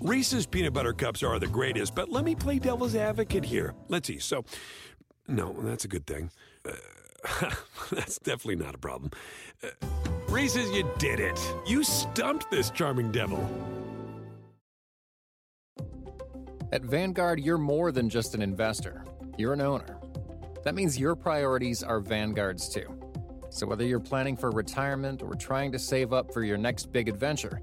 Reese's peanut butter cups are the greatest, but let me play devil's advocate here. Let's see. So, no, that's a good thing. Uh, that's definitely not a problem. Uh, Reese's, you did it. You stumped this charming devil. At Vanguard, you're more than just an investor, you're an owner. That means your priorities are Vanguard's too. So whether you're planning for retirement or trying to save up for your next big adventure,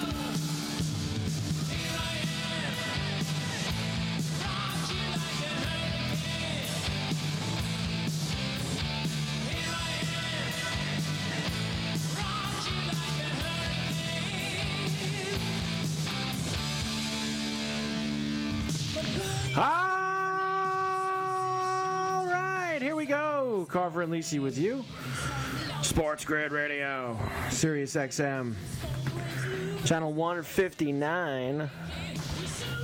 Carver and Lisi with you. Sports Grid Radio, Sirius XM, channel 159.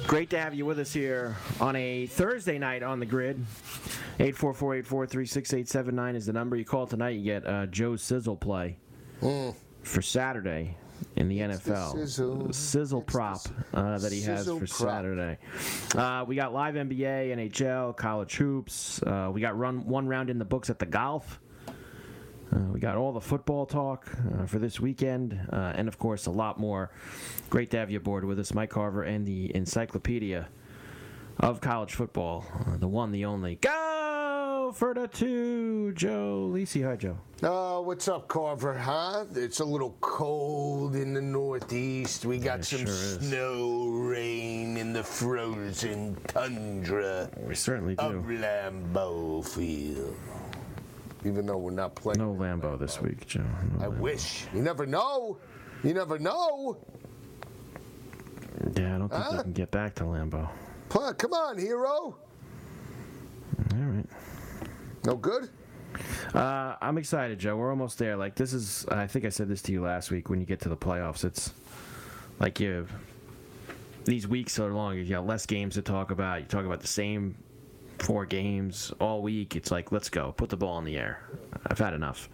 Great to have you with us here on a Thursday night on the grid. 844-843-6879 is the number you call tonight. You get uh, Joe Sizzle play for Saturday in the It's the NFL. sizzle. sizzle prop uh, that he has for prop. Saturday. Uh, we got live NBA, NHL, college hoops. Uh, we got run one round in the books at the golf. Uh, we got all the football talk uh, for this weekend, uh, and of course, a lot more. Great to have you aboard with us, Mike Carver, and the encyclopedia of college football, uh, the one, the only. Go for the two, Joe Lisi. Hi, Joe. Oh, what's up, Carver? Huh? It's a little cold in the Northeast. We got it some sure snow, rain in the frozen tundra We certainly do. of. Lambeau Field. Even though we're not playing. No Lambo this week, Joe. No I Lambo. wish. You never know. You never know. Yeah, I don't think Huh? we can get back to Lambo. Come on, hero. All right. No good? Uh, I'm excited, Joe. We're almost there. Like this is. I think I said this to you last week. When you get to the playoffs, it's like you. Have these weeks are long. You got less games to talk about. You talk about the same four games all week. It's like let's go. Put the ball in the air. I've had enough.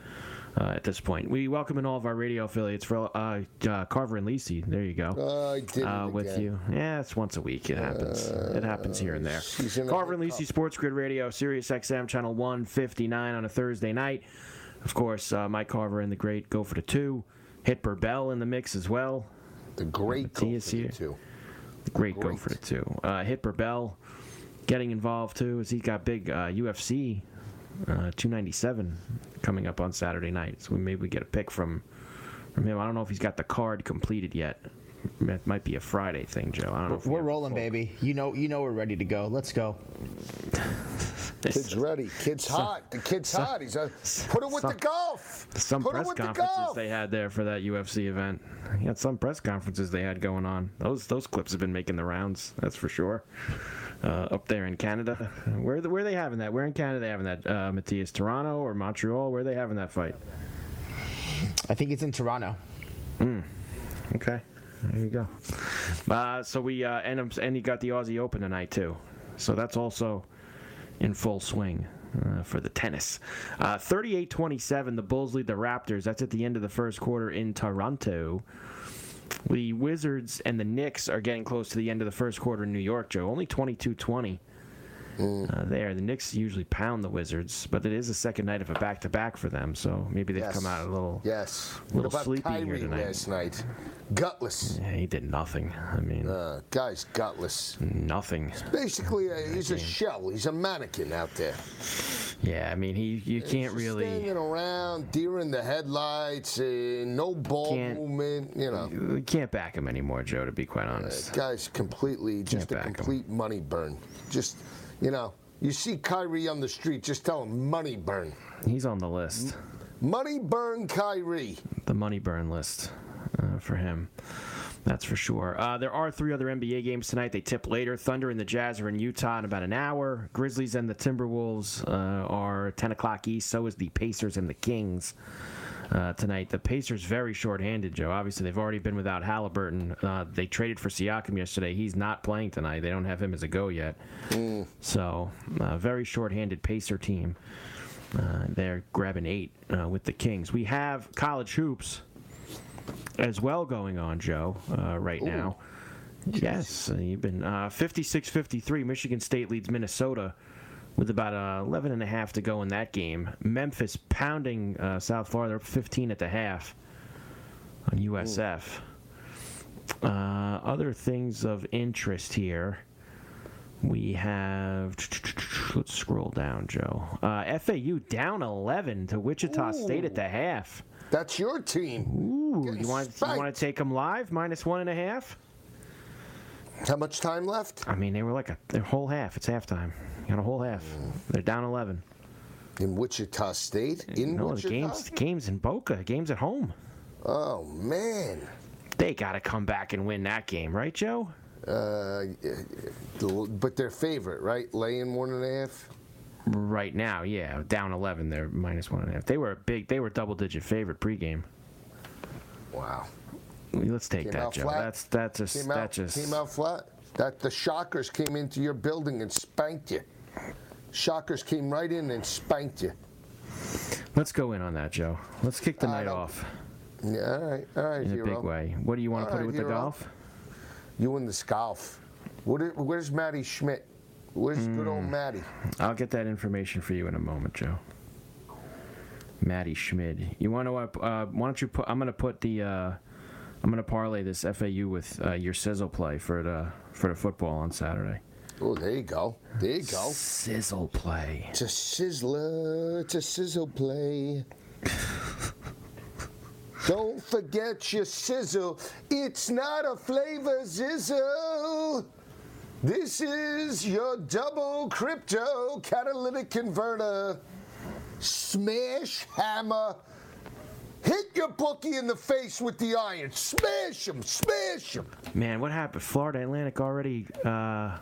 Uh, at this point, we welcome in all of our radio affiliates for uh, uh, Carver and Lisi. There you go. Uh, I did uh, with again. you. Yeah, it's once a week. It happens. it happens here and there. she's in a Carver and. Lisi Sports Grid Radio, Sirius XM, channel 159 on a Thursday night. Of course, uh, Mike Carver and the great Go for the Two. Hitper Bell in the mix as well. The great goal for here. too. The great, Go for the Two. Uh, Hitper Bell getting involved too, as he's got big uh, UFC uh, 297 coming up on Saturday night. So maybe we get a pick from from him. I don't know if he's got the card completed yet. It might be a Friday thing, Joe. I don't know. if we We're have rolling, full- baby. You know, you know we're ready to go. Let's go. Kid's ready. Kid's hot. The kid's hot. He's a, put him with some- the golf. Some put press with the conferences golf. they had there for that UFC event. You had some press conferences they had going on. Those those clips have been making the rounds. That's for sure. Uh, up there in Canada, where where are they having that? Where in Canada they having that? Uh, Matthias, Toronto or Montreal? Where are they having that fight? I think it's in Toronto. Okay, there you go. Uh, so we uh, and and you got the Aussie Open tonight too. So that's also in full swing uh, for the tennis. Uh, 38-27, the Bulls lead the Raptors. That's at the end of the first quarter in Toronto. The Wizards and the Knicks are getting close to the end of the first quarter in New York, Joe. Only 22-20 uh, there. The Knicks usually pound the Wizards, but it is the second night of a back-to-back for them, so maybe they've Yes. come out a little. Yes. little what about sleepy here tonight. last night? Gutless. Yeah, he did nothing. I mean, Uh, guy's gutless. nothing. Basically, uh, he's a shell. He's a mannequin out there. Yeah, I mean, he you can't really. Standing around, deer in the headlights, uh, no ball movement, you know. You can't back him anymore, Joe. To be quite honest. Guy's completely just a back him. complete money burn. Just, you know, you see Kyrie on the street, just tell him money burn. He's on the list, Money burn Kyrie. the money burn list uh, for him. That's for sure. Uh, there are three other NBA games tonight. They tip later. Thunder and the Jazz are in Utah in about an hour. Grizzlies and the Timberwolves uh, are 10 o'clock East. So is the Pacers and the Kings uh, tonight. The Pacers very short-handed, Joe. Obviously, they've already been without Halliburton. Uh, they traded for Siakam yesterday. He's not playing tonight. They don't have him as a go yet. So, uh, very short-handed Pacer team. Uh, they're grabbing eight uh, with the Kings. We have college hoops as well going on, Joe, uh, right now. Yes, you've been uh, 56-53. Michigan State leads Minnesota with about uh, 11 and a half to go in that game. Memphis pounding uh, South Florida. They're up 15 at the half on USF. Uh, other things of interest here. We have. Let's scroll down, Joe. Uh, FAU down 11 to Wichita State at the half. That's your team. Ooh, you want you want to take them live minus one and a half? How much time left? I mean, they were like a their whole half. It's halftime. Got a whole half. They're down 11. In Wichita State? In no, Wichita? the games games in Boca. Games at home. Oh, man. They got to come back and win that game, right, Joe? Uh, but they're favorite, right? Laying one and a half? Right now, yeah, down 11. They're minus one and a half. They were a big. They were double digit favorite pregame. Wow. Let's take Came that, Joe. flat? That's that's just Came that out, just came out flat. That the Shockers came into your building and spanked you. Shockers came right in and spanked you. Let's go in on that, Joe. Let's kick the I night off Yeah, all right, all right, in a big way. What do you want to All put it right, with the golf? You and the golf. What, where's Matti Schmid? Where's good Hmm. old Matty? I'll get that information for you in a moment, Joe. Matti Schmid. You want to? Uh, why don't you put? I'm going to put the. Uh, I'm going to parlay this FAU with uh, your sizzle play for the for the football on Saturday. Oh, there you go. There you go. Sizzle play. It's a sizzler. It's a sizzle play. Don't forget your sizzle. It's not a flavor sizzle. This is your double crypto catalytic converter. Smash hammer. Hit your bookie in the face with the iron. Smash him. Smash him. Man, what happened? Florida Atlantic already uh,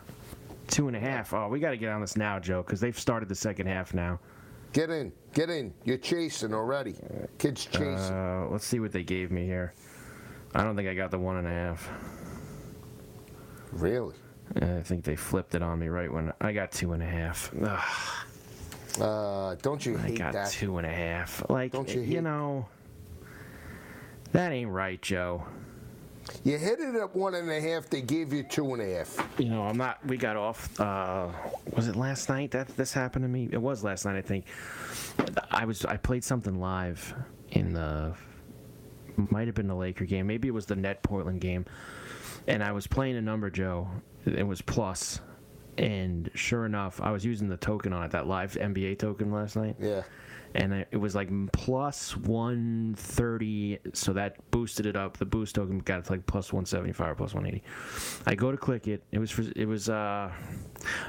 two and a half. Oh, we got to get on this now, Joe, because they've started the second half now. Get in. Get in. You're chasing already. Kids chasing. Uh, let's see what they gave me here. I don't think I got the one and a half. really? I think they flipped it on me right when I got two and a half. Ugh. Uh, don't you I hate got that? two and a half. Like, Don't you hate- you, know, that ain't right, Joe. You hit it at one and a half. They gave you two and a half. You know, I'm not. We got off. Uh, was it last night that this happened to me? It was last night, I think. I was. I played something live in the. Might have been the Laker game. Maybe it was the Net Portland game. And I was playing a number, Joe. It was plus. And sure enough, I was using the token on it, that live NBA token last night. Yeah. And it was like plus 130 so that boosted it up the boost token got it to like plus 175 or plus 180 i go to click it it was for it was uh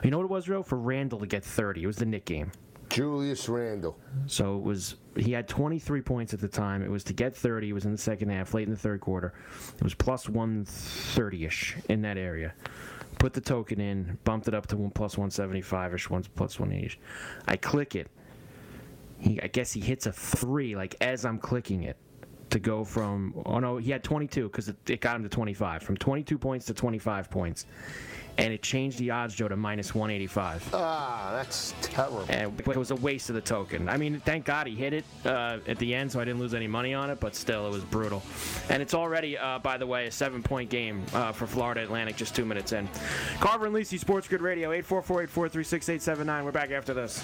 you know what it was Ro? for Randle to get 30 it was the nick game Julius Randle. so it was he had 23 points at the time. It was to get 30. It was in the second half, late in the third quarter. It was plus 130ish in that area. Put the token in, bumped it up to one plus 175ish, one plus 180ish. I click it. He, I guess he hits a three, like as I'm clicking it. to go from oh no he had 22 because it, it got him to 25 from 22 points to 25 points and it changed the odds joe to minus 185 Ah, that's terrible. and it was a waste of the token. I mean thank god he hit it uh, at the end so i didn't lose any money on it but still it was brutal. And it's already uh, by the way a seven point game uh, for florida atlantic just two minutes in. Carver and lisi sports grid radio 844-843-6879 we're back after this.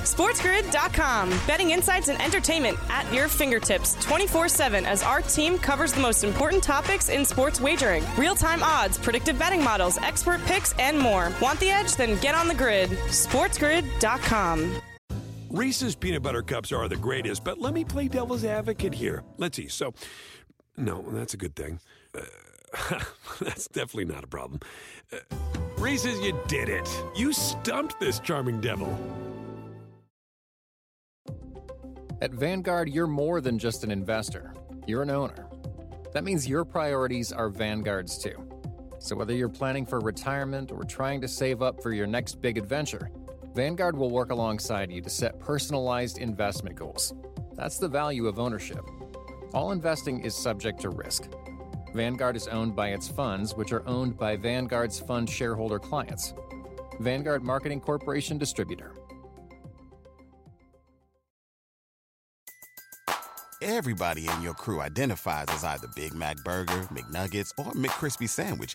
SportsGrid.com. Betting insights and entertainment at your fingertips 24 7 as our team covers the most important topics in sports wagering. Real time odds, predictive betting models, expert picks, and more. Want the edge? Then get on the grid. SportsGrid.com. Reese's peanut butter cups are the greatest, but let me play devil's advocate here. Let's see. So, no, that's a good thing. Uh, that's definitely not a problem. Uh, Reese's, you did it. You stumped this charming devil. At Vanguard, you're more than just an investor, you're an owner. That means your priorities are Vanguard's too. So whether you're planning for retirement or trying to save up for your next big adventure, Vanguard will work alongside you to set personalized investment goals. That's the value of ownership. All investing is subject to risk. Vanguard is owned by its funds, which are owned by Vanguard's fund shareholder clients. Vanguard Marketing Corporation Distributor. Everybody in your crew identifies as either Big Mac Burger, McNuggets, or McCrispy Sandwich.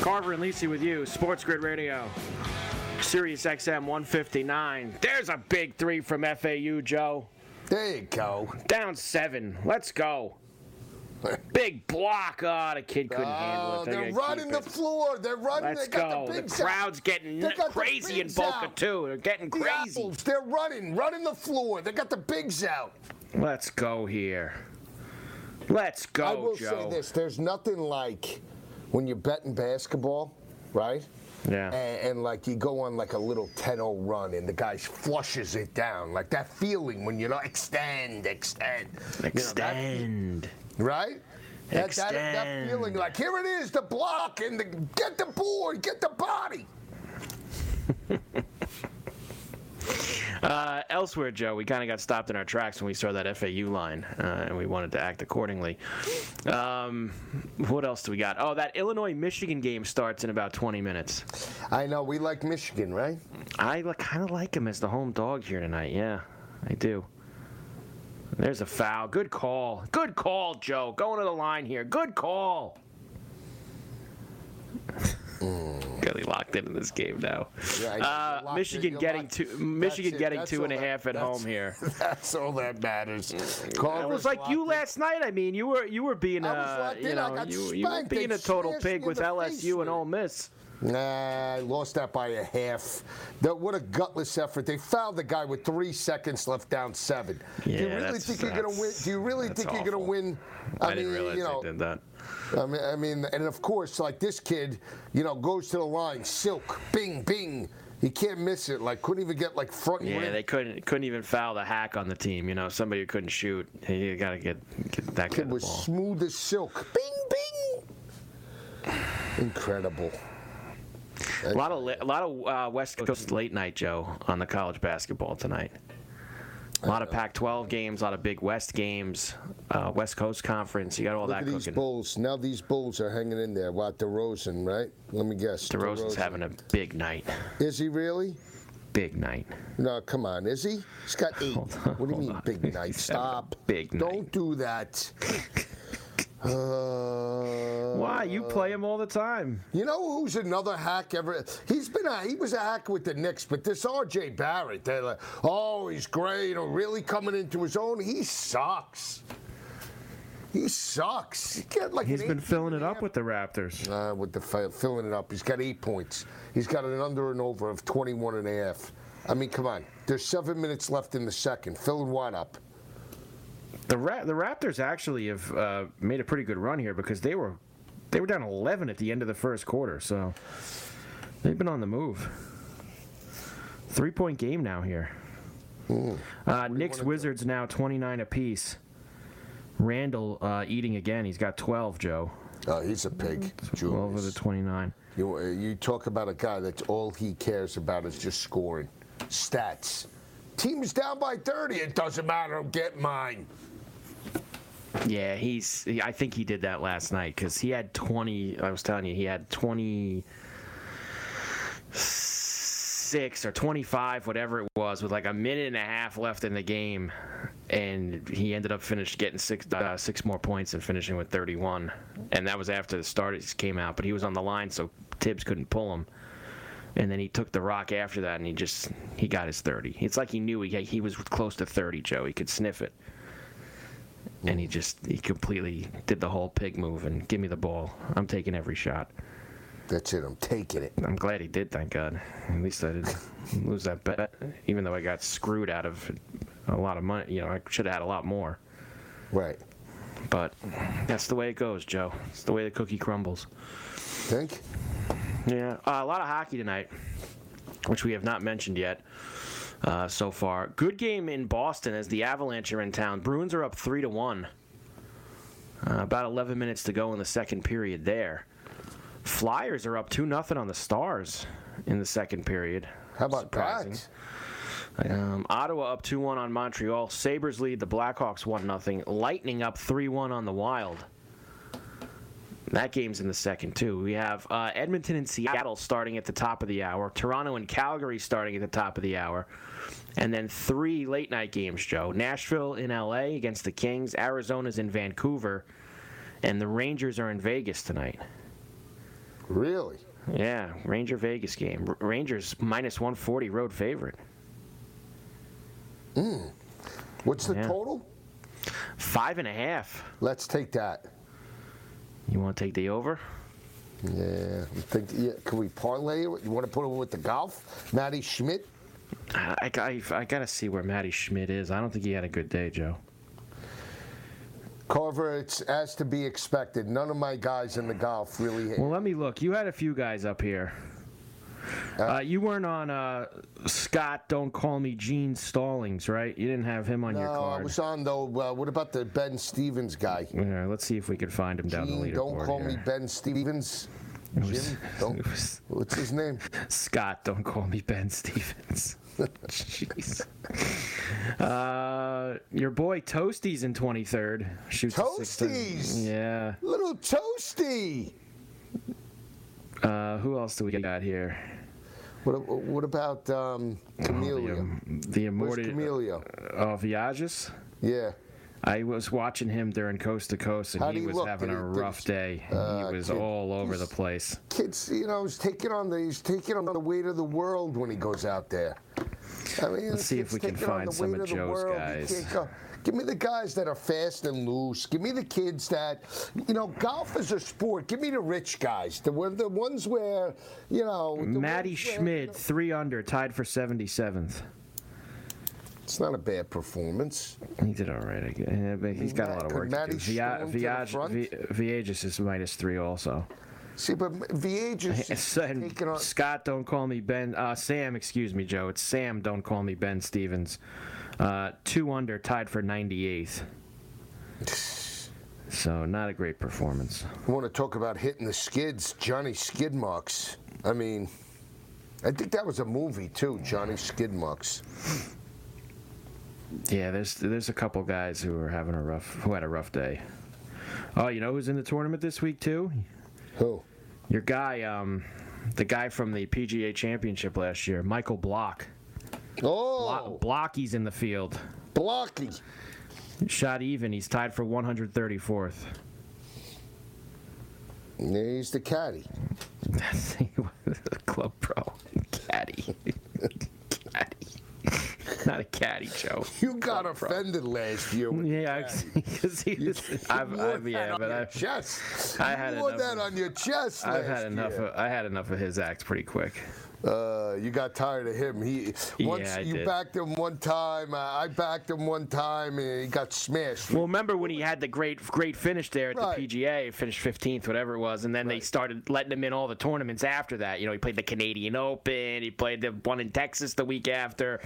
Carver and Lisi with you, Sports Grid Radio, Sirius XM 159. There's a big three from FAU, Joe. There you go. Down seven. Let's go. Big block. Oh, the kid couldn't oh, handle Oh, it. they're gonna running the it. floor. They're running. Let's they got go. The, The, crowd's out. getting the crazy in Boca, out. too. They're getting The crazy. apples, they're running, running the floor. They got the bigs out. Let's go here. Let's go, I will Joe. say this: there's nothing like when you're betting basketball, right? Yeah. And, and like you go on like a little 10-0 run, and the guy flushes it down, like that feeling when you know extend, extend, You know, that- Extend. right? That, that, that feeling, like here it is, the block, and the, get the board, get the body. Uh, elsewhere, Joe, we kind of got stopped in our tracks when we saw that FAU line, uh, and we wanted to act accordingly. Um, what else do we got? Oh, that Illinois Michigan game starts in about 20 minutes. I know we like Michigan, right? I kind of like him as the home dog here tonight. Yeah, I do. There's a foul. Good call. Good call, Joe. Going to the line here. Good call. Really locked in in this game now. Yeah, Uh, in, Michigan getting locked- two. Michigan it, getting that's two and a all that- at home here. That's all that matters. It was like you in. last night. I mean, you were you were being was uh, you know you, you were being a total pig with face LSU and. Ole Miss. Nah, I lost that by a half. That what a gutless effort. They fouled the guy with three seconds left, down seven. do you really think you're gonna win? Do you really think you're gonna win? I, didn't mean, realize you know, they did that. I mean, I mean, and of course, like this kid, you know, goes to the line, silk, bing, bing. He can't miss it. Like, couldn't even get like front. Yeah, rim. they couldn't couldn't even foul the hack on the team. You know, somebody who couldn't shoot. You got to get get that Kid was ball. smooth as silk. Bing, bing. Incredible. A lot of a lot of uh, West Coast late night Joe on the college basketball tonight. A lot of Pac-12 games, a lot of Big West games, uh, West Coast Conference. You got all Look that at these. Bulls. Now these Bulls are hanging in there. What, DeRozan, right? Let me guess. DeRozan's having a big night. Is he really? Big night. No, come on. Is he? He's got eight. On, what do you mean, on. big night? He's having a Stop. big night. Don't do that. Uh, Why? You play him all the time. You know who's another hack ever? He's been a he was a hack with the Knicks, but this R.J. Barrett, they're like, oh, he's great, or really coming into his own. He sucks. He sucks. He got like He's been filling it up half. with the Raptors. Uh, with the filling it up. He's got eight points. He's got an under and over of 21 and a half. I mean, come on. There's seven minutes left in the second. Filling what up? The Ra- the Raptors actually have uh, made a pretty good run here because they were they were down 11 at the end of the first quarter, so they've been on the move. Three point game now here. Uh, Knicks Wizards now 29 apiece. Randle uh, eating again. He's got 12, Joe. Oh, he's a pig. 12 of the 29. You, uh, you talk about a guy that's all he cares about is just scoring. Stats. Team is down by 30. It doesn't matter. Get mine. Yeah, he's. he- I think he did that last night because he had 20. I was telling you, he had 26 or 25, whatever it was, with like a minute and a half left in the game, and he ended up finished getting six uh, six more points and finishing with 31. And that was after the starters came out, but he was on the line, so Thibs couldn't pull him. And then he took the rock after that, and he just he got his 30. It's like he knew he he was close to 30, Joe. He could sniff it and he just he completely did the whole pig move and give me the ball. I'm taking every shot. That's it. I'm taking it. I'm glad he did. Thank God. At least I didn't lose that bet, even though I got screwed out of a lot of money. You know, I should have had a lot more. Right. But that's the way it goes, Joe. It's the way the cookie crumbles. Think? Yeah, uh, a lot of hockey tonight, which we have not mentioned yet uh, so far. Good game in Boston as the Avalanche are in town. Bruins are up three to one. Uh, about 11 minutes to go in the second period there. Flyers are up two nothing on the Stars in the second period. How about Surprising. that? Um, Ottawa up 2 1 on Montreal. Sabres lead the Blackhawks 1 0. Lightning up 3 1 on the Wild. That game's in the second, too. We have uh, Edmonton and Seattle starting at the top of the hour, Toronto and Calgary starting at the top of the hour, and then three late night games, Joe. Nashville in LA against the Kings, Arizona's in Vancouver, and the Rangers are in Vegas tonight. Really? Yeah, Ranger Vegas game. R- Rangers minus 140 road favorite. Mm. What's the Yeah. total? Five and a half. Let's take that. You want to take the over? Yeah. I think. Yeah. Can we parlay it? You want to put it with the golf? Matti Schmid. I, I, I gotta see where Matti Schmid is. I don't think he had a good day, Joe. Carver, it's as to be expected. None of my guys in the golf really. Well, let me look. You had a few guys up here. Uh, you weren't on uh, Scott. Don't call me Gene Stallings, right? You didn't have him on your car. no, your I was on though. Uh, what about the Ben Stevens guy? Yeah, let's see if we can find him down the Gene, leaderboard. don't call here. me Ben Stevens. Jim, don't. was- What's his name? Scott, don't call me Ben Stevens. Jeez. Uh, your boy Toasties in 23rd. Shoots a six to- Toasties! Yeah. Little Toasty. Uh, who else do we got here? What, what about um, Camilo? The Where's immortal Camilo? uh, Villegas. Yeah. I was watching him during Coast to Coast, and he was look? having Did a he- rough day. Uh, he was kid, all over the place. Kids, you know, he's taking on the he's taking on the weight of the world when he goes out there. I mean, Let's see if we can find some of the Joe's. Guys. Give me the guys that are fast and loose. Give me the kids that, you know, golf is a sport. Give me the rich guys, the the ones where, you know, Matty ones where, you Schmid, know, three under, tied for 77th. It's not a bad performance. He did all right. I guess. But he's got a lot of work Matty to do. Via- storm to the Viag- front? Vi- Villegas is minus three also. See, but Villegas is taking on. Scott, don't call me Ben. Uh, Sam, excuse me, Joe. It's Sam. Don't call me Ben Stevens. Uh, two under, tied for 98th. So not a great performance. I want to talk about hitting the skids, Johnny Skidmarks. I mean, I think that was a movie too, Johnny Skidmarks. Yeah, there's there's a couple guys who are having a rough who had a rough day. Oh, you know who's in the tournament this week too? Who? Your guy, um, the guy from the PGA Championship last year, Michael Block. Oh, Blocky's in the field. Blocky. Shot even. He's tied for 134th. He's the caddy. That's the club pro. Caddy. Not a caddy, Joe. You got offended last year. With Yeah, because he was. I've, wore I've, yeah, but I've, chest. I had you wore enough that of- on your chest I've had enough. year. Of, I had enough of his act pretty quick. Uh, you got tired of him. He once Yeah, you did. backed him one time. Uh, I backed him one time, and he got smashed. Well, remember when he had the great great finish there at Right. the PGA, finished 15th, whatever it was, and then they started letting him in all the tournaments after that. You know, he played the Canadian Open, he played the one in Texas the week after,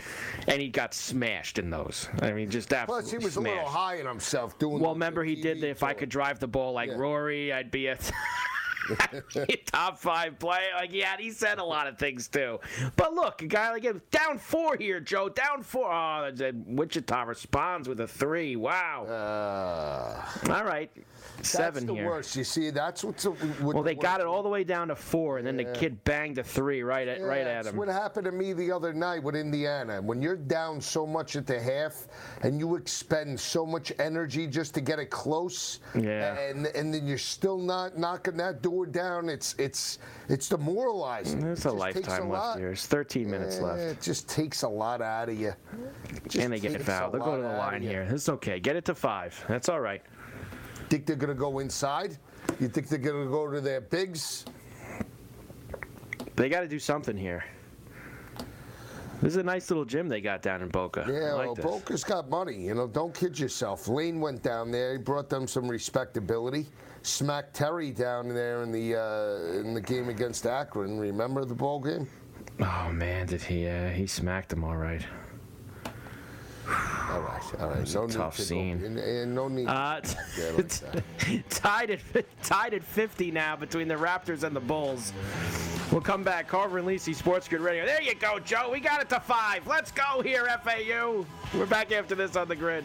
and he got smashed in those. I mean, just absolutely Plus, he was smashed. a little high on himself doing. Well, remember he the did the if I could drive the ball like Yeah. Rory, I'd be a top five player. Like, yeah, he said a lot of things too. But look, a guy like him, down four here, Joe, down four. Oh, Wichita responds with a three. Wow. Uh, All right, seven that's the here. worst. You see, that's what's. What Well, they got it all the way down to four, and then the kid banged a three right at right at That's him. what happened to me the other night with Indiana. When you're down so much at the half, and you expend so much energy just to get it close, Yeah. and and then you're still not knocking that door down. It's it's it's demoralizing. There's It a lifetime left lot. here. It's 13 minutes Yeah, left. It just takes a lot out of you. And they get takes fouled. They'll go to the line here. It's okay. Get it to five. That's all right. Think they're gonna go inside? You think they're gonna go to their bigs? They got to do something here. This is a nice little gym they got down in Boca. Yeah, like well, this. Boca's got money. You know, don't kid yourself. Lane went down there. He brought them some respectability. Smacked Terry down there in the uh, in the game against Akron. Remember the ball game? Oh man, did he? Uh, he smacked him all right. All right, all right. No need tough to go- scene. and- and no need. Uh, like tied at tied at 50 now between the Raptors and the Bulls. We'll come back. Carver and Lisi Sports Grid Radio. There you go, Joe. We got it to five. Let's go here, FAU. We're back after this on the grid.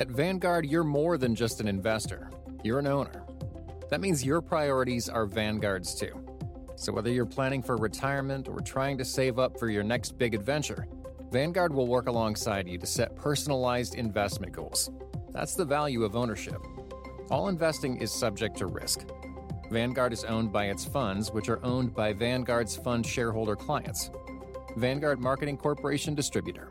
At Vanguard, you're more than just an investor, you're an owner. That means your priorities are Vanguard's too. So whether you're planning for retirement or trying to save up for your next big adventure, Vanguard will work alongside you to set personalized investment goals. That's the value of ownership. All investing is subject to risk. Vanguard is owned by its funds, which are owned by Vanguard's fund shareholder clients. Vanguard Marketing Corporation Distributor.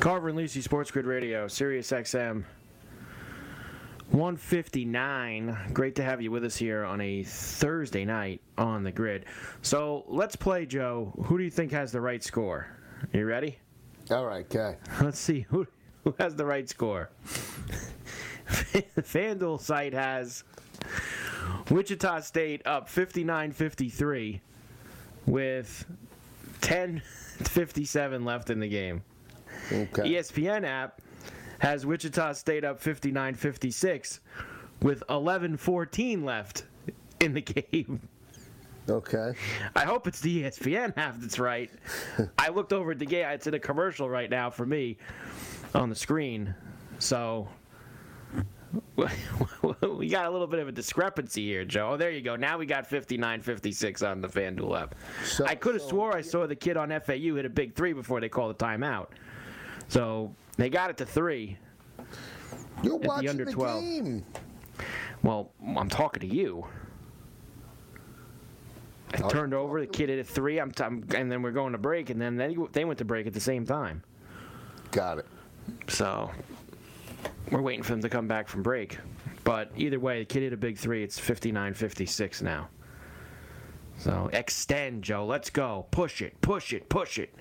Carver and Lisi Sports Grid Radio, Sirius XM 159. Great to have you with us here on a Thursday night on the grid. So let's play, Joe. Who do you think has the right score? Are you ready? All right, okay. Let's see who who has the right score. the FanDuel site has Wichita State up 59-53 with 10:57 left in the game. Okay. ESPN app has Wichita State up 59-56 with 11-14 left in the game. Okay. I hope it's the ESPN app that's right. I looked over at the game. It's in a commercial right now for me on the screen. So we got a little bit of a discrepancy here, Joe. Oh, there you go. Now we got 59-56 on the FanDuel app. I could have swore I saw the kid on FAU hit a big three before they called the timeout. So they got it to three. You're At the watching under the 12. game. Well, I'm talking to you. I Oh, turned over. The kid hit a three. I'm, t- I'm and then we're going to break, and then they they went to break at the same time. Got it. So we're waiting for them to come back from break. But either way, the kid hit a big three. It's 59-56 now. So extend, Joe. Let's go. Push it. Push it. Push it.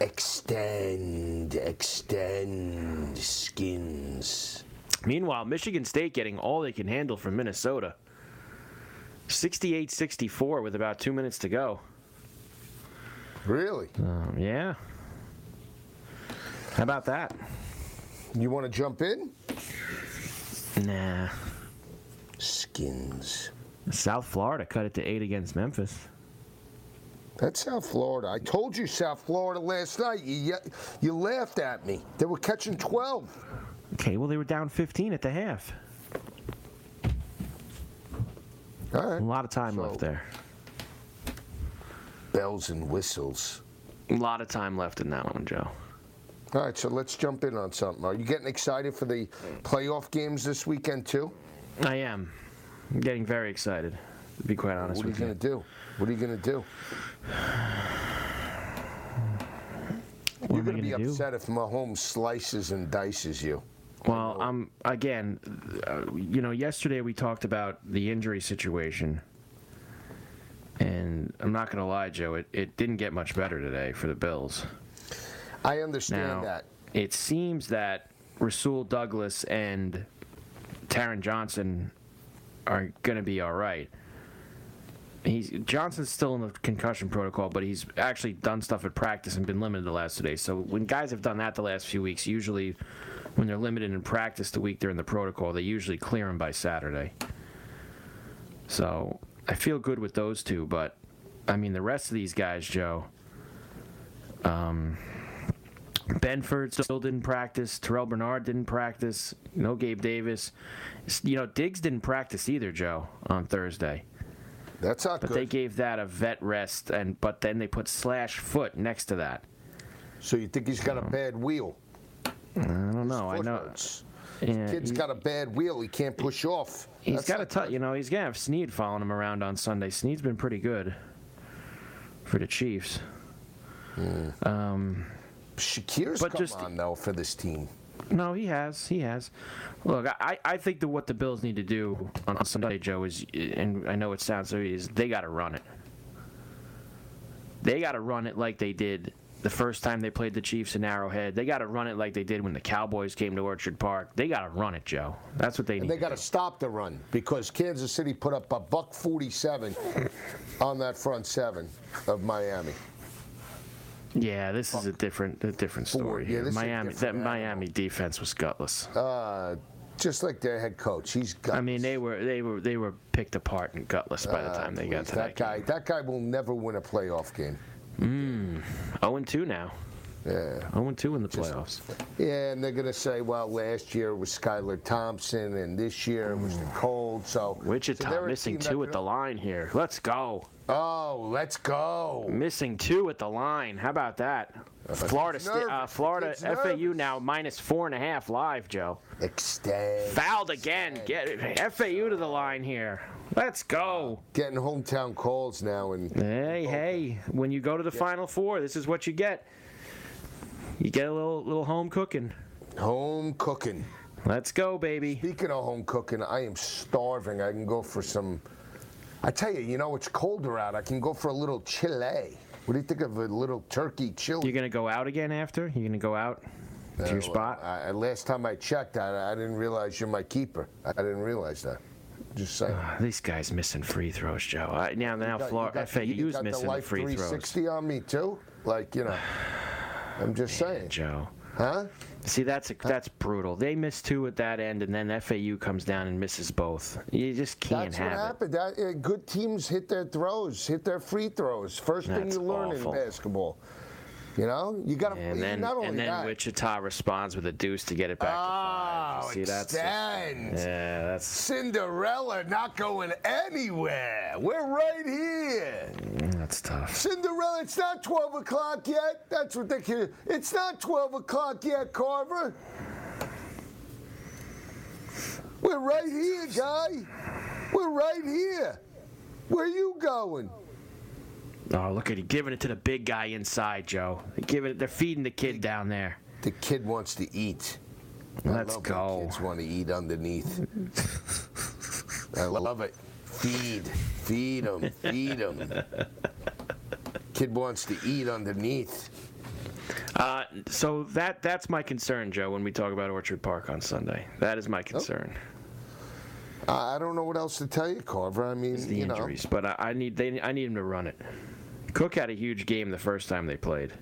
Extend, extend skins. Meanwhile, Michigan State getting all they can handle from Minnesota. 68 64 with about two minutes to go. Really? Um, yeah. How about that? You want to jump in? Nah. Skins. South Florida cut it to eight against Memphis. That's South Florida. I told you South Florida last night. You, you laughed at me. They were catching 12. Okay, well, they were down 15 at the half. All right. A lot of time So- left there. Bells and whistles. A lot of time left in that one, Joe. All right, so let's jump in on something. Are you getting excited for the playoff games this weekend too? I am. I'm getting very excited, to be quite honest What are you you. going to do? What are you going to do? What You're going to be gonna do? upset if Mahomes slices and dices you. Well, um, again, uh, you know, yesterday we talked about the injury situation, and I'm not going to lie, Joe, it, it didn't get much better today for the Bills. I understand Now, that. it seems that Rasul Douglas and Taron Johnson are going to be all right. He's Johnson's still in the concussion protocol, but he's actually done stuff at practice and been limited the last two days. So when guys have done that the last few weeks, usually when they're limited in practice the week they're in the protocol, they usually clear them by Saturday. So I feel good with those two, but I mean the rest of these guys, Joe. Um, Benford still didn't practice. Terrell Bernard didn't practice. No Gabe Davis. You know, Diggs didn't practice either, Joe, on Thursday. That's not But good. they gave that a vet rest, and but then they put slash foot next to that. so you think he's got a bad wheel? I don't know. I know. hurts. Yeah, Kid's he- got a bad wheel. He can't push off. He's That's got a not tou- good. you know, he's gonna have Sneed following him around on Sunday. Sneed's been pretty good for the Chiefs. Um, Shakir's but come just- on though for this team. No, he has. He has. Look, I, I think that what the Bills need to do on Sunday, Joe, is, and I know it sounds so, is they got to run it. They got to run it like they did the first time they played the Chiefs in Arrowhead. They got to run it like they did when the Cowboys came to Orchard Park. They got to run it, Joe. That's what they need. And they got to stop the run because Kansas City put up a buck 47 on that front seven of Miami. Yeah, this is a different, a different story. yeah, here. this is a Miami, that different Miami defense was gutless. Uh, just like their head coach, he's got. I mean, they were, they were, they were picked apart and gutless by the time they got to that that. guy. That guy will never win a playoff game. Mm, 0 and 2 now. Yeah. 0 and 2 in the playoffs. Yeah, and they're gonna say, well, last year it was Skylar Thompson, and this year it was the cold. So so Wichita they're a missing team that two at the line here. Let's go. Oh, let's go. Missing two at the line. How about that? Florida, Sta- uh, Florida, FAU now minus four and a half live, Joe. Extend. Fouled again. Get it. FAU to the line here. Let's go. Getting hometown calls now, and Hey, hey. When you go to the Final Four, this is what you get. You get a little little home cooking. home cooking. Let's go, baby. Speaking of home cooking, I am starving. I can go for some. I tell you, you know, it's colder out. I can go for a little chile. What do you think of a little turkey chili? You're gonna go out again after? You're gonna go out to your Uh, spot? I, last time I checked, I, I didn't realize you're my keeper. I didn't realize that. Just saying. These guys missing free throws, Joe. I, now, now, Florida, got the- you FAU's got missing the the life free throws. 360 on me too. Like you know, I'm just saying. Joe. Huh? See, that's a, that's brutal. They miss two at that end, and then FAU comes down and misses both. You just can't That's what have it. happened. That, uh, good teams hit their throws, hit their free throws. First thing you learn awful. in basketball. You know, you got to. And then, not only and then that, Wichita responds with a deuce to get it back Oh, to five. Oh, see, that's yeah, that's Cinderella not going anywhere. We're right here. that's tough. Cinderella, it's not 12 o'clock yet. That's ridiculous. It's not 12 o'clock yet, Carver. We're right here, guy. We're right here. Where you going? Oh, look at you giving it to the big guy inside, Joe. They're giving it. They're feeding the kid down there. The kid wants to eat. Let's go. Kids want to eat underneath. I love it. Feed, feed him, feed him. Kid wants to eat underneath. Uh, so that that's my concern, Joe. When we talk about Orchard Park on Sunday, that is my concern. I I don't know what else to tell you, Carver. I mean, It's the you know, but I, I need they I need him to run it. Cook had a huge game the first time they played.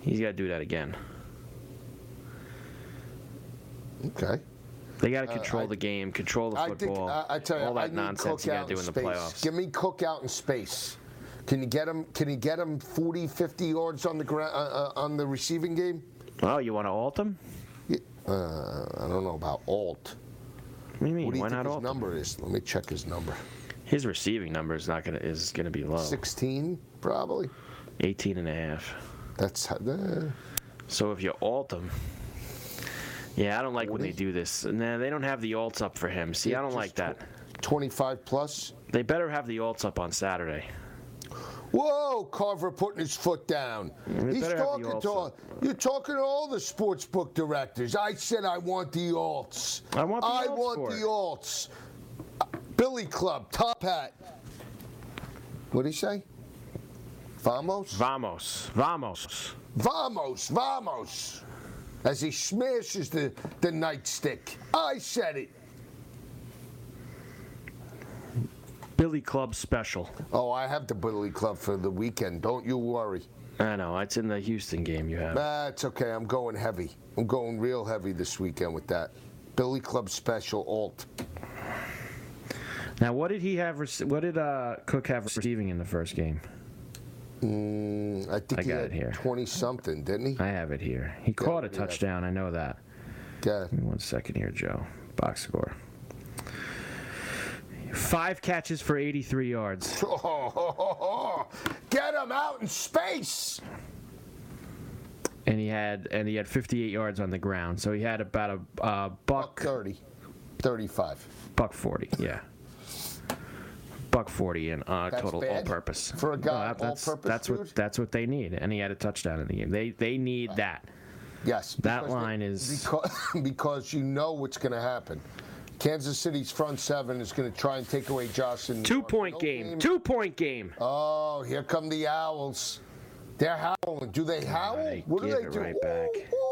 He's got to do that again. okay. They got to Uh, control I- the game, control the I think football, I, I tell you, all that nonsense you got to do in the playoffs. Give me Cook out in space. Can you get him? Can you get him 40, 50 yards on the gra- uh, uh, on the receiving game? Oh, you want to alt him? Uh, I don't know about alt. What do you mean? What do you Why think not his alt him? number is? Let me check his number. His receiving number is not gonna is gonna be low. 16, probably. 18 and a half. That's uh, So if you alt him, yeah, I don't like when they do this. Nah, they don't have the alts up for him. See, I don't like that. 25 plus. They better have the alts up on Saturday. Whoa, Carver putting his foot down. They He's the talking to up. you're talking to all the sports book directors. I said I want the alts. I want the alts. I alts want the alts. Billy Club, top hat. What did he say? Vamos? Vamos, vamos. Vamos, vamos. As he smashes the, the nightstick. I said it. Billy Club special. Oh, I have the Billy Club for the weekend. Don't you worry. I know it's in the Houston game. You have. That's okay. I'm going heavy. I'm going real heavy this weekend with that. Billy Club special alt. Now, what did he have? rec- What did uh, Cook have receiving in the first game? Mm, I think I he got had it here. 20 something, didn't he? I have it here. He caught a yeah. touchdown. I know that. Yeah. Give me one second here, Joe. Box score. Five catches for 83 yards. Get him out in space. and he had and he had 58 yards on the ground. So he had about a uh, buck 30, 35. buck 40, yeah. Buck 40 in uh, That's total bad all-purpose. for a guy, No, that's, all-purpose That's what dude? that's what they need, and he had a touchdown in the game. They they need that. Yes. That line they- is- because, because you know what's going to happen. Kansas City's front seven is going to try and take away Johnson. Two point game. Two point game. Oh, here come the Owls. They're howling. Do they howl? they what do they do? right ooh.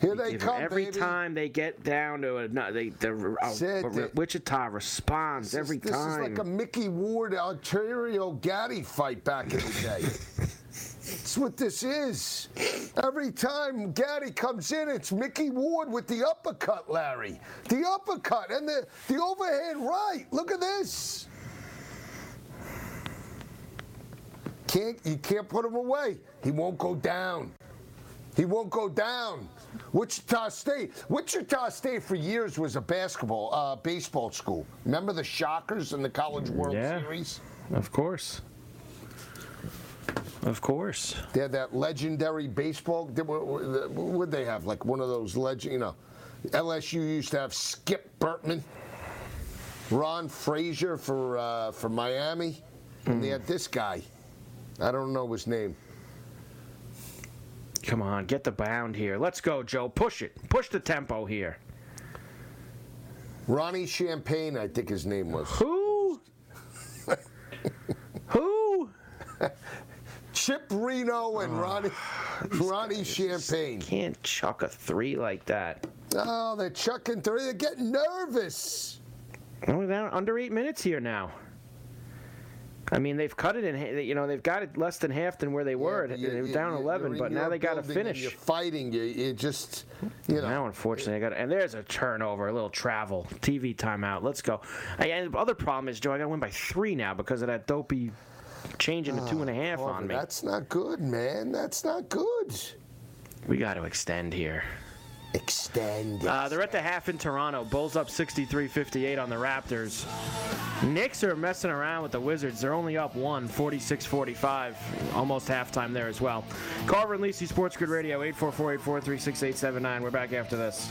Here they come, every baby. time they get down to a no, they the uh, Wichita responds This- every this time. is like a Micky Ward Arturo Gatti fight back in the day. That's what this is. Every time Gatti comes in, it's Micky Ward with the uppercut, Larry. The uppercut and the, the overhand right. Look at this. Can't you can't put him away. He won't go down. He won't go down. Wichita State. Wichita State for years was a basketball, uh, baseball school. Remember the Shockers in the College World Yeah. Series? of course. Of course. They had that legendary baseball. Were- they have? Like one of those legend. You know, LSU used to have Skip Bertman, Ron Fraser for uh, for Miami, and they had this guy. I don't know his name. Come on, get the bound here. Let's go, Joe. Push it. Push the tempo here. Ronnie Champagne, I think his name was. Who? Who? Chip Reno and ah, Ronnie Ronnie Champagne. Can't chuck a three like that. Oh, they're chucking three. They're getting nervous. Only down under eight minutes here now. I mean, they've cut it in. You know, they've got it less than half than where they were. Yeah, they were down you- 11, but now they got to finish. You're fighting. You, you just, you know. Now, unfortunately, I got and there's a turnover, a little travel, TV timeout. Let's go. And the other problem is, Joe, I got to win by three now because of that dopey changing to two and a ah, half Carver, on me. That's not good, man. That's not good. We got to extend here. Extend. Uh, they're at the half in Toronto. Bulls up 63-58 on the Raptors. Knicks are messing around with the Wizards. They're only up one, 46-45. Almost halftime there as well. Carver and Lisi Sports Grid Radio, 844-843-6879. We're back after this.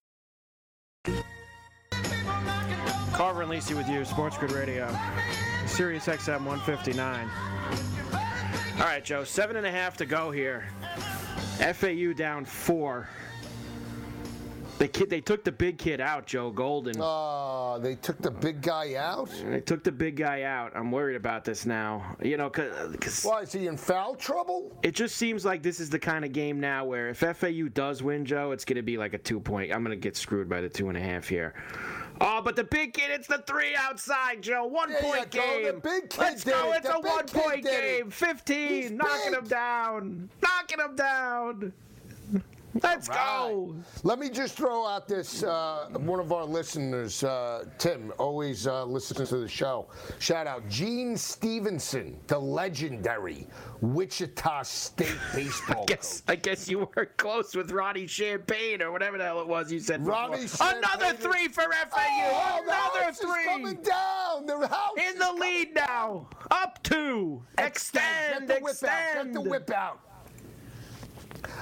Carver and Lisi with you, Sports Grid Radio, Sirius XM 159. All right, Joe, seven and a half to go here. FAU down four. The kid, they took the big kid out, Joe Golden. Oh, they took the big guy out? They took the big guy out. I'm worried about this now. You know, because Why, is he in foul trouble? it just seems like this is the kind of game now where if FAU does win, Joe, it's going to be like a two point. I'm going to get screwed by the two and a half here. Oh, but the big kid, it's the three outside, Joe. One point game. The big kid Let's go. it. It's The a one point it. game. 15. He's knocking big. him down. Knocking him down. Let's go. Let me just throw out this uh, one of our listeners, uh, Tim, always uh, listens to the show. Shout out Gene Stephenson, the legendary Wichita State baseball Guess, I guess you were close with Ronnie Champagne or whatever the hell it was you said. Ronnie Another three for FAU. Oh, the Another three. coming down. The house In the lead now. Up two. Extend. Get the whip out. extend. Get the whip out.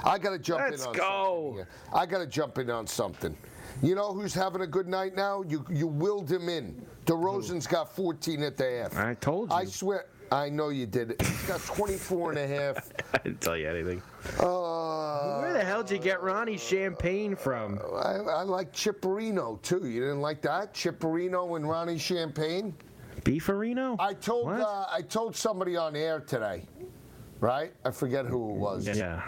I got to jump Let's in on go. something here. I got to jump in on something. You know who's having a good night now? You you willed him in. DeRozan's got 14 at the half. I told you. I swear. I know you did. He's got 24 and a half. I didn't tell you anything. Uh, Where the hell did you get Ronnie Champagne from? I, I like Chipperino too. You didn't like that? Chipperino and Ronnie Champagne? Beefarino? I told What? uh, I told somebody on air today, right? I forget who it was. Yeah.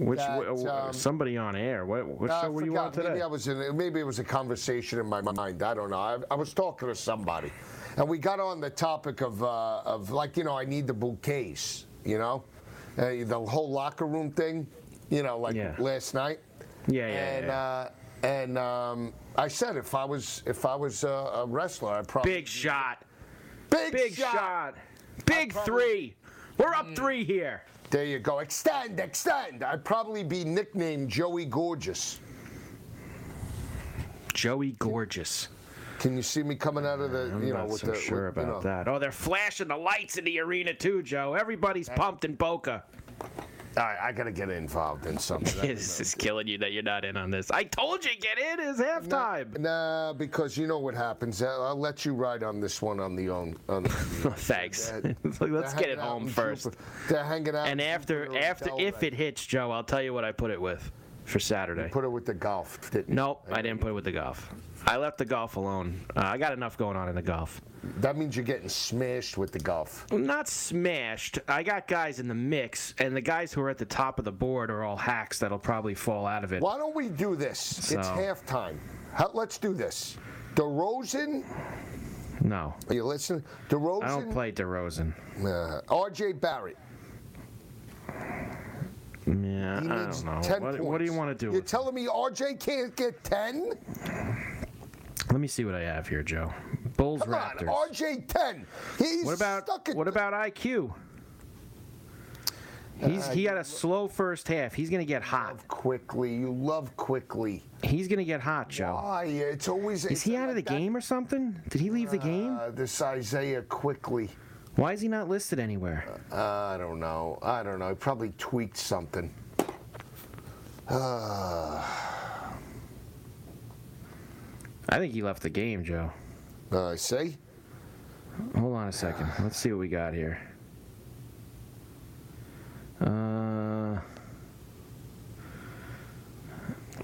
Which That, um, somebody on air? What, what Uh, show were you on today? Maybe I was in. Maybe it was a conversation in my mind. I don't know. I, I was talking to somebody, and we got on the topic of uh, of like you know I need the bouquets. You know, uh, the whole locker room thing. You know, like Yeah. last night. yeah, yeah, And yeah. uh, and um, I said if I was if I was uh, a wrestler, I'd probably Big shot. big, Big shot. shot. Big probably- three. We're up three here. There you go. Extend, extend. I'd probably be nicknamed Joey Gorgeous. Joey Gorgeous. Can you see me coming out of the I'm you know not with so the sure with, you about know. that. Oh, they're flashing the lights in the arena too, Joe. Everybody's pumped in Boca. All right, I gotta get involved in something. This is killing you that you're not in on this. I told you get in. It's halftime. Nah, because you know what happens. I'll, I'll let you ride on this one on the own. On the, Thanks. Let's get it home first. They're hanging out. And after, after, if it hits, Joe, I'll tell you what I put it with for Saturday. You put it with the golf. didn't you? Nope, I didn't put it with the golf. I left the golf alone. Uh, I got enough going on in the golf. That means you're getting smashed with the golf. Not smashed. I got guys in the mix, and the guys who are at the top of the board are all hacks that'll probably fall out of it. Why don't we do this? It's So- halftime. How, let's do this. DeRozan, No, are you listening? DeRozan, I don't play DeRozan. Uh, R.J. Barrett. Yeah, He I don't know. 10 What, what do you want to do? You're telling me R.J. can't get 10? Let me see what I have here, Joe. Bulls Come Raptors. on, R.J. 10. He's What about stuck at what about IQ? He's he had a slow first half. He's gonna get hot. Love Quickley. You love Quickley. He's gonna get hot, Joe. Why? It's always. Is he out of the game or something? Did he leave the game? Uh, this Isaiah Quickley. Why is he not listed anywhere? I don't know. I don't know. He probably tweaked something. Uh, I think he left the game, Joe. Uh, I uh, see. Hold on a second. Let's see what we got here. Uh,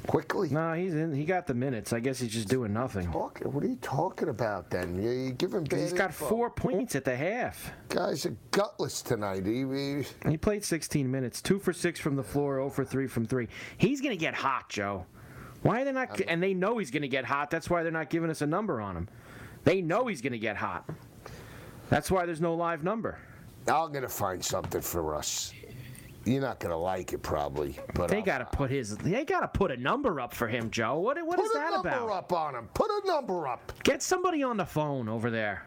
Quickley. No, he's in. He got the minutes. I guess he's just doing nothing. Talking, what are you talking about then? You- You're giving bad He's got info. four points at the half. Guys are gutless tonight. He, he- He played 16 minutes, two for six from the floor, 0 for three from three. He's gonna get hot, Joe. Why are they not? And they know he's gonna get hot. That's why they're not giving us a number on him. They know he's gonna get hot. That's why there's no live number. I'm gonna find something for us. You're not gonna like it probably, but They gotta put his. They gotta put a number up for him, Joe. What? What is that about? put a number up on him. Put a number up. Get somebody on the phone over there.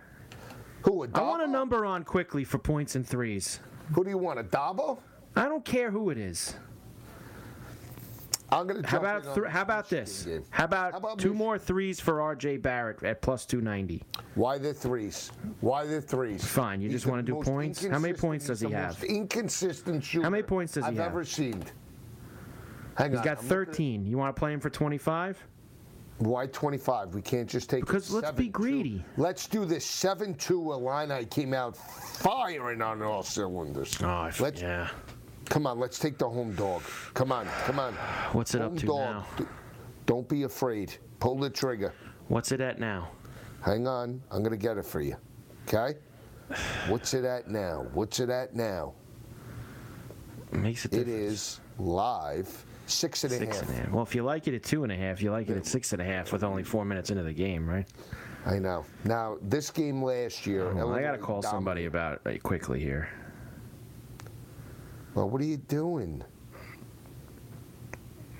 Who? I want a number on Quickley for points and threes. Who do you want? A Dabo? I don't care who it is. I'm gonna. How about in on thr this how about this? game. How about, How about two Mich- more threes for R.J. Barrett at plus two ninety? Why the threes? Why the threes? Fine, you He's just wanna do points? How many points does he the have? most Inconsistent shooter. How many points does he I've have? ever seen. Hang He's on, got I'm looking at- 13. You want to play him for 25? Why 25? We can't just take Because let's be 7-2. greedy. Let's do this 7-2 Illini came out firing on all cylinders. Oh, let's, yeah. Come on, let's take the home dog. Come on, come on. What's it home up to dog. now? Don't be afraid. Pull the trigger. What's it at now? Hang on, I'm gonna get it for you. Okay? What's it at now? What's it at now? Makes a It difference. is live six and a half. Six and a half. Well, if you like it at two and a half, you like it at six and a half with only four minutes into the game, right? I know. Now this game last year. Well, I got to call somebody about it quickly here. Well, what are you doing?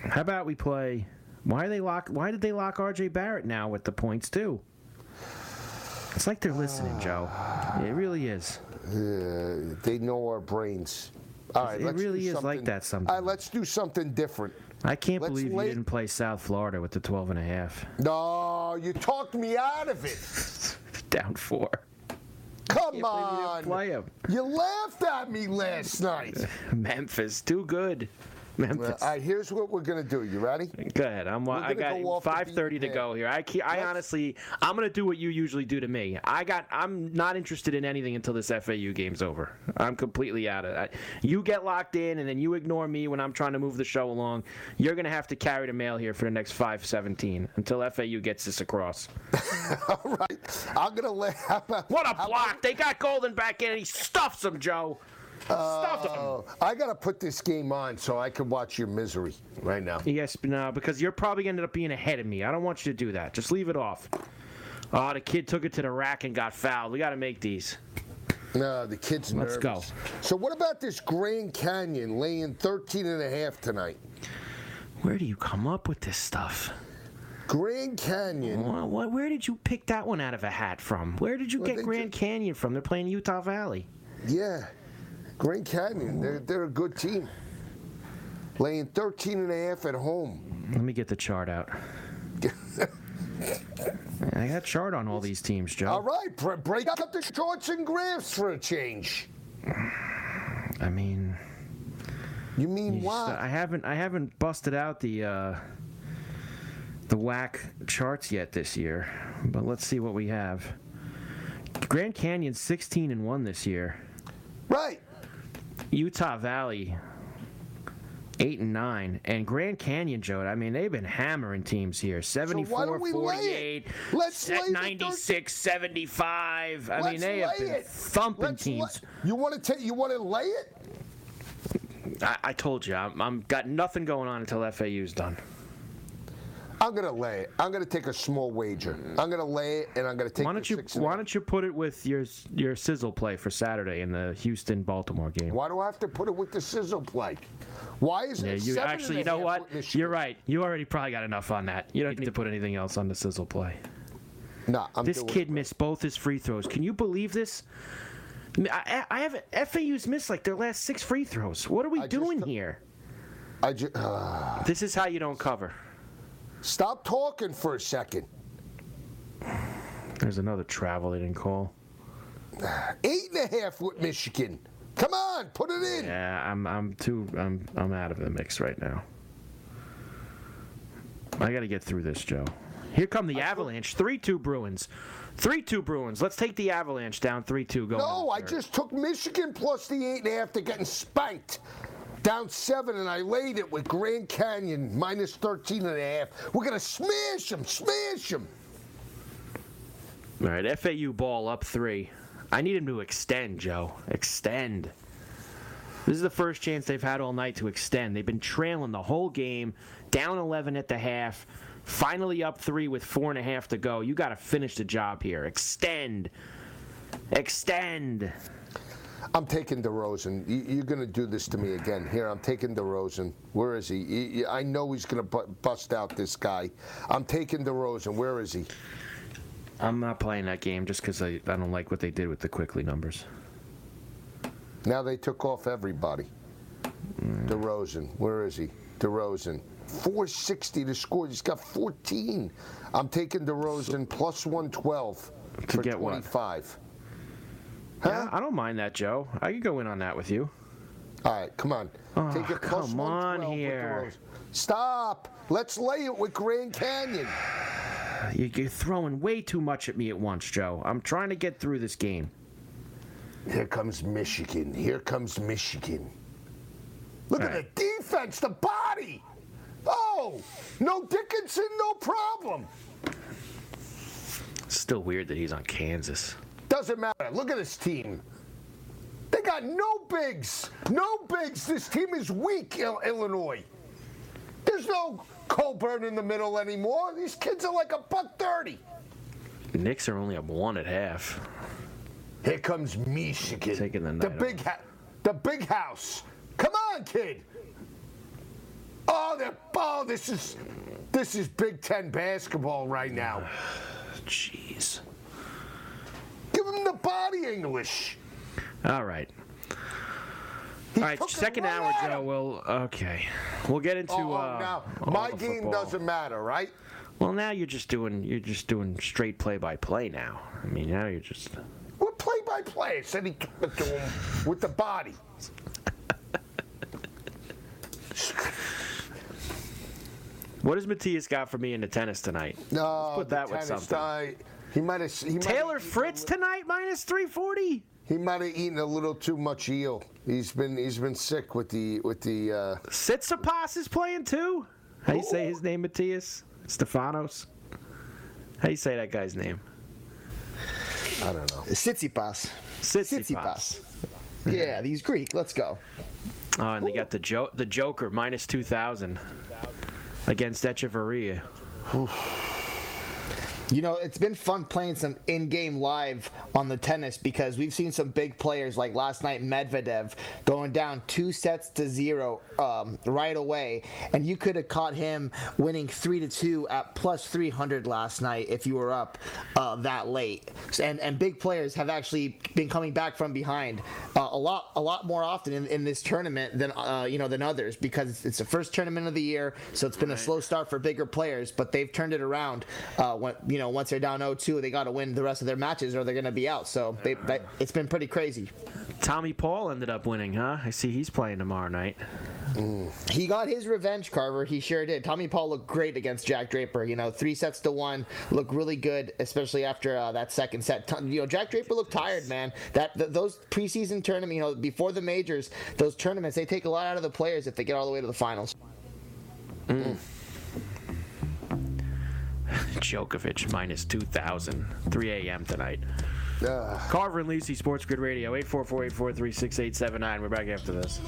How about we play? Why are they lock? Why did they lock R.J. Barrett now with the points too? It's like they're listening, Joe. It really is. Uh, they know our brains. All right, It really is like that sometimes. All right, let's do something different. I can't Let's believe you didn't play South Florida with the 12 and a half. No, you talked me out of it. Down four. Come believe you didn't on. play 'em. You laughed at me last night. Memphis, too good. Memphis. All right, here's what we're gonna do. You ready? Go ahead. I'm. Uh, we're I got go 5:30 to go here. I. ke- I Let's- honestly, I'm gonna do what you usually do to me. I got. I'm not interested in anything until this FAU game's over. I'm completely out of it. You get locked in, and then you ignore me when I'm trying to move the show along. You're gonna have to carry the mail here for the next 5:17 until FAU gets this across. All right. I'm gonna let. What a block! They got Golden back in, and he stuffs him, Joe. Him. Oh, I gotta put this game on so I can watch your misery right now. Yes, no, because you're probably ended up being ahead of me. I don't want you to do that. Just leave it off. Oh, the kid took it to the rack and got fouled. We got to make these. No, the kid's nervous. Let's go. So what about this Grand Canyon laying 13 and a half tonight? Where do you come up with this stuff? Grand Canyon. Wha- wha- where did you pick that one out of a hat from? Where did you Well, get Grand Canyon from? They're playing Utah Valley. Yeah. Grand Canyon. They're, they're a good team. Laying 13 and a half at home. Let me get the chart out. I got chart on all these teams, Joe. All right, br- break up the shorts and graphs for a change. I mean, You mean you just- what? I haven't I haven't busted out the uh, the whack charts yet this year, but let's see what we have. Grand Canyon 16 and 1 this year. Right. Utah Valley 8 and 9 and Grand Canyon Joe I mean they've been hammering teams here 74 don't we lay 48 it? Let's set lay 96 75 I mean Let's they have been it. thumping Let's lay- teams You want to take? You want to lay it? I, I told you I'm, I'm got nothing going on until FAU's done I'm gonna lay it. I'm gonna take a small wager. I'm gonna lay it, and I'm gonna take. why don't you six why don't you put it with your your sizzle play for Saturday in the Houston Baltimore game Why do I have to put it with the sizzle play? Why is yeah, it? you actually, you know what? You're right. You already probably got enough on that. You don't need to put anything else on the sizzle play. Nah, I'm this kid it. missed both his free throws. Can you believe this? I, I have FAU's missed like their last six free throws. What are we I just- doing here? I ju- uh, This is how you don't cover. Stop talking for a second. There's another travel they didn't call. Eight and a half with Michigan. Come on, put it in. Yeah, I'm I'm too I'm I'm out of the mix right now. I got to get through this, Joe. Here come the Avalanche. Three two Bruins. Three two Bruins. Let's take the Avalanche down three two. Going. No, I just took Michigan plus the eight and a half. They're getting spanked. Down seven, and I laid it with Grand Canyon minus 13 and a half. We're going to smash them, smash them. All right, FAU ball up three. I need him to extend, Joe. Extend. This is the first chance they've had all night to extend. They've been trailing the whole game, down 11 at the half, finally up three with four and a half to go. You got to finish the job here. Extend. Extend. I'm taking DeRozan. You, you're going to do this to me again. Here, I'm taking DeRozan. Where is he? He- I know he's going to bust out this guy. I'm taking DeRozan. Where is he? I'm not playing that game just because I, I don't like what they did with the Quickley numbers. Now they took off everybody. DeRozan. Where is he? DeRozan. 460 to score. He's got 14. I'm taking DeRozan plus 112 To for get what? 25. Yeah, I don't mind that, Joe. I could go in on that with you. All right, come on. Oh, Take it plus come on 112 with here. Stop. Let's lay it with Grand Canyon. You- You're throwing way too much at me at once, Joe. I'm trying to get through this game. Here comes Michigan. Here comes Michigan. Look at Right. the defense, the body. Oh, no Dickinson, no problem. Still weird that he's on Kansas. Doesn't matter. Look at this team. They got no bigs. No bigs. This team is weak, Illinois. There's no Cockburn in the middle anymore. These kids are like a buck 30. Knicks are only up one at half. Here comes Michigan. Taking the the big ha- the big house. Come on, kid. Oh, they're, oh, this is this is Big Ten basketball right now. Jeez. Give him the body English. All right. He All right, second right hour, Joe. We'll okay. We'll get into Oh, oh, uh, now my game football. doesn't matter, right? Well, now you're just doing you're just doing straight play-by-play now. I mean, now you're just What play by play? Said he to him with the body. What does Matthias got for me in the tennis tonight? No, put the that with something. He might have. He might Taylor Fritz tonight minus 340. He might have eaten a little too much eel. He's been he's been sick with the with the. Uh, Sitsipas is playing too. How you say his name, Matthias? Stefanos. How you say that guy's name? I don't know. Tsitsipas. Sitsipas. Yeah, he's Greek. Let's go. Oh, and they got the jo- the Joker minus two thousand against Etcheverry. You know, it's been fun playing some in-game live on the tennis because we've seen some big players like last night Medvedev going down two sets to zero um, right away, and you could have caught him winning three to two at plus three hundred last night if you were up uh, that late. And and big players have actually been coming back from behind uh, a lot a lot more often in, in this tournament than uh, you know than others because it's, it's the first tournament of the year, so it's been a slow start for bigger players, but they've turned it around. Uh, when you know once they're down 0-2, they got to win the rest of their matches or they're going to be out. So they, that, ah. it's been pretty crazy. Tommy Paul ended up winning, huh? I see he's playing tomorrow night. Mm. He got his revenge, Carver. He sure did. Tommy Paul looked great against Jack Draper. You know, three sets to one, looked really good, especially after uh, that second set. You know, Jack Draper looked tired, man. That th- those preseason tournament, you know, before the majors, those tournaments they take a lot out of the players if they get all the way to the finals. Mm. Djokovic minus 2,000. 3 a.m. tonight. Ah. Carver and Lisi, Sports Grid Radio, 844-843-6879. We're back after this.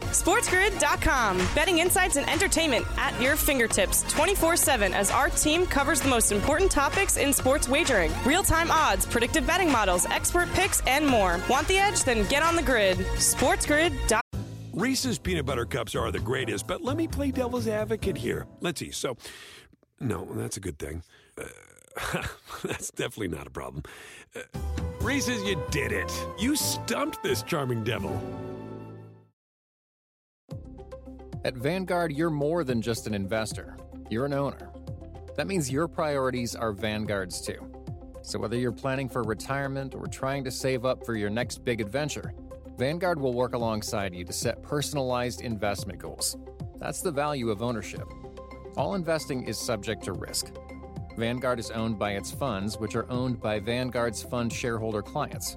SportsGrid.com. Betting insights and entertainment at your fingertips 24 7 as our team covers the most important topics in sports wagering real time odds, predictive betting models, expert picks, and more. Want the edge? Then get on the grid. SportsGrid.com. Reese's peanut butter cups are the greatest, but let me play devil's advocate here. Let's see. So, no, that's a good thing. Uh, that's definitely not a problem. Uh, Reese's, you did it. You stumped this charming devil. At Vanguard, you're more than just an investor, you're an owner. That means your priorities are Vanguard's too. So whether you're planning for retirement or trying to save up for your next big adventure, Vanguard will work alongside you to set personalized investment goals. That's the value of ownership. All investing is subject to risk. Vanguard is owned by its funds, which are owned by Vanguard's fund shareholder clients.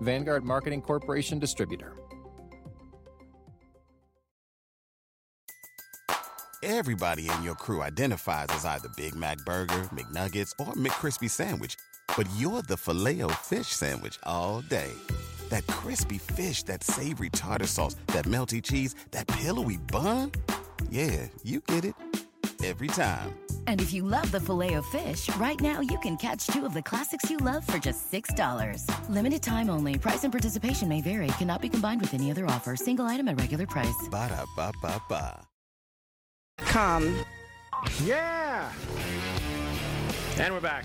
Vanguard Marketing Corporation Distributor. everybody in your crew identifies as either Big Mac Burger, McNuggets, or McCrispy Sandwich. But you're the filet fish Sandwich all day. That crispy fish, that savory tartar sauce, that melty cheese, that pillowy bun. Yeah, you get it. Every time. And if you love the filet of fish, right now you can catch two of the classics you love for just $6. Limited time only. Price and participation may vary. Cannot be combined with any other offer. Single item at regular price. Ba da ba ba ba. Com. Yeah! And we're back.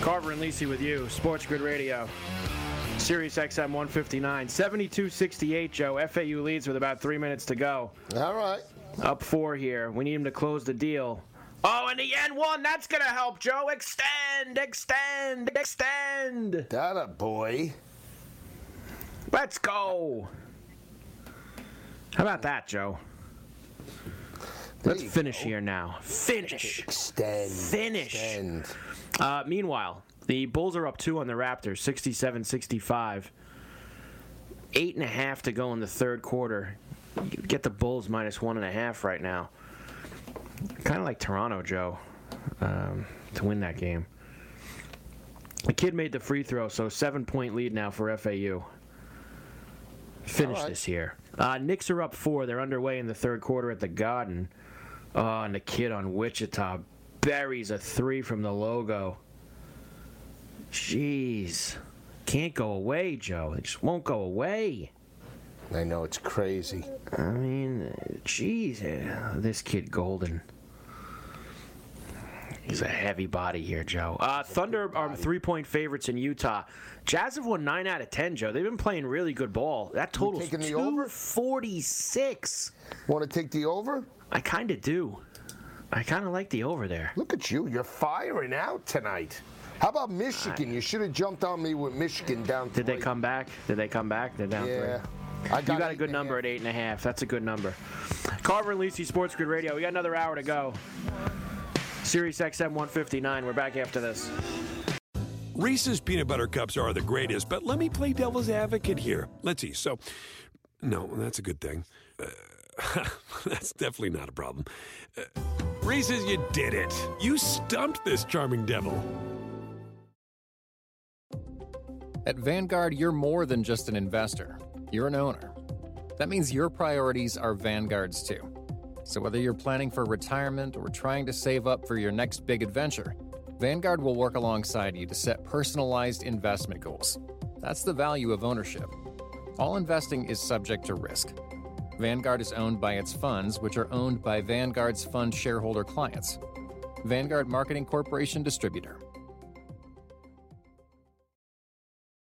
Carver and Lisi with you, Sports Grid Radio. Sirius XM 159. 72 68, Joe. FAU leads with about three minutes to go. All right. Up four here. We need him to close the deal. Oh, and the N one. That's going to help, Joe. Extend, extend, extend. That a boy. Let's go. How about that, Joe? Let's you finish here now. Finish. Extend. Finish. Extend. Uh, meanwhile, the Bulls are up two on the Raptors, 67 65. Eight and a half to go in the third quarter. Get the Bulls minus one and a half right now. Kind of like Toronto, Joe, um, to win that game. The kid made the free throw, so seven point lead now for FAU. Finish right. this here. Uh, Knicks are up four. They're underway in the third quarter at the Garden. Oh, and the kid on Wichita buries a three from the logo. Jeez. Can't go away, Joe. It just won't go away. I know it's crazy. I mean, jeez, eh, this kid Golden. He's a heavy body here, Joe. Uh, Thunder are three-point favorites in Utah. Jazz have won nine out of ten, Joe. They've been playing really good ball. That the over? two forty-six. Want to take the over? I kind of do. I kind of like the over there. Look at you. You're firing out tonight. How about Michigan? You should have jumped on me with Michigan down Did they come back? Did they come back? They're down Yeah. three. I you got a good number half. at eight and a half. That's a good number. Carver and Lisi Sports Grid Radio. We got another hour to go. Sirius XM 159. We're back after this. Reese's peanut butter cups are the greatest, but let me play devil's advocate here. Let's see. So, no, that's a good thing. Uh, that's definitely not a problem. Uh, Reese's, you did it. You stumped this charming devil. At Vanguard, you're more than just an investor, you're an owner. That means your priorities are Vanguard's too. So whether you're planning for retirement or trying to save up for your next big adventure, Vanguard will work alongside you to set personalized investment goals. That's the value of ownership. All investing is subject to risk. Vanguard is owned by its funds, which are owned by Vanguard's fund shareholder clients. Vanguard Marketing Corporation Distributor.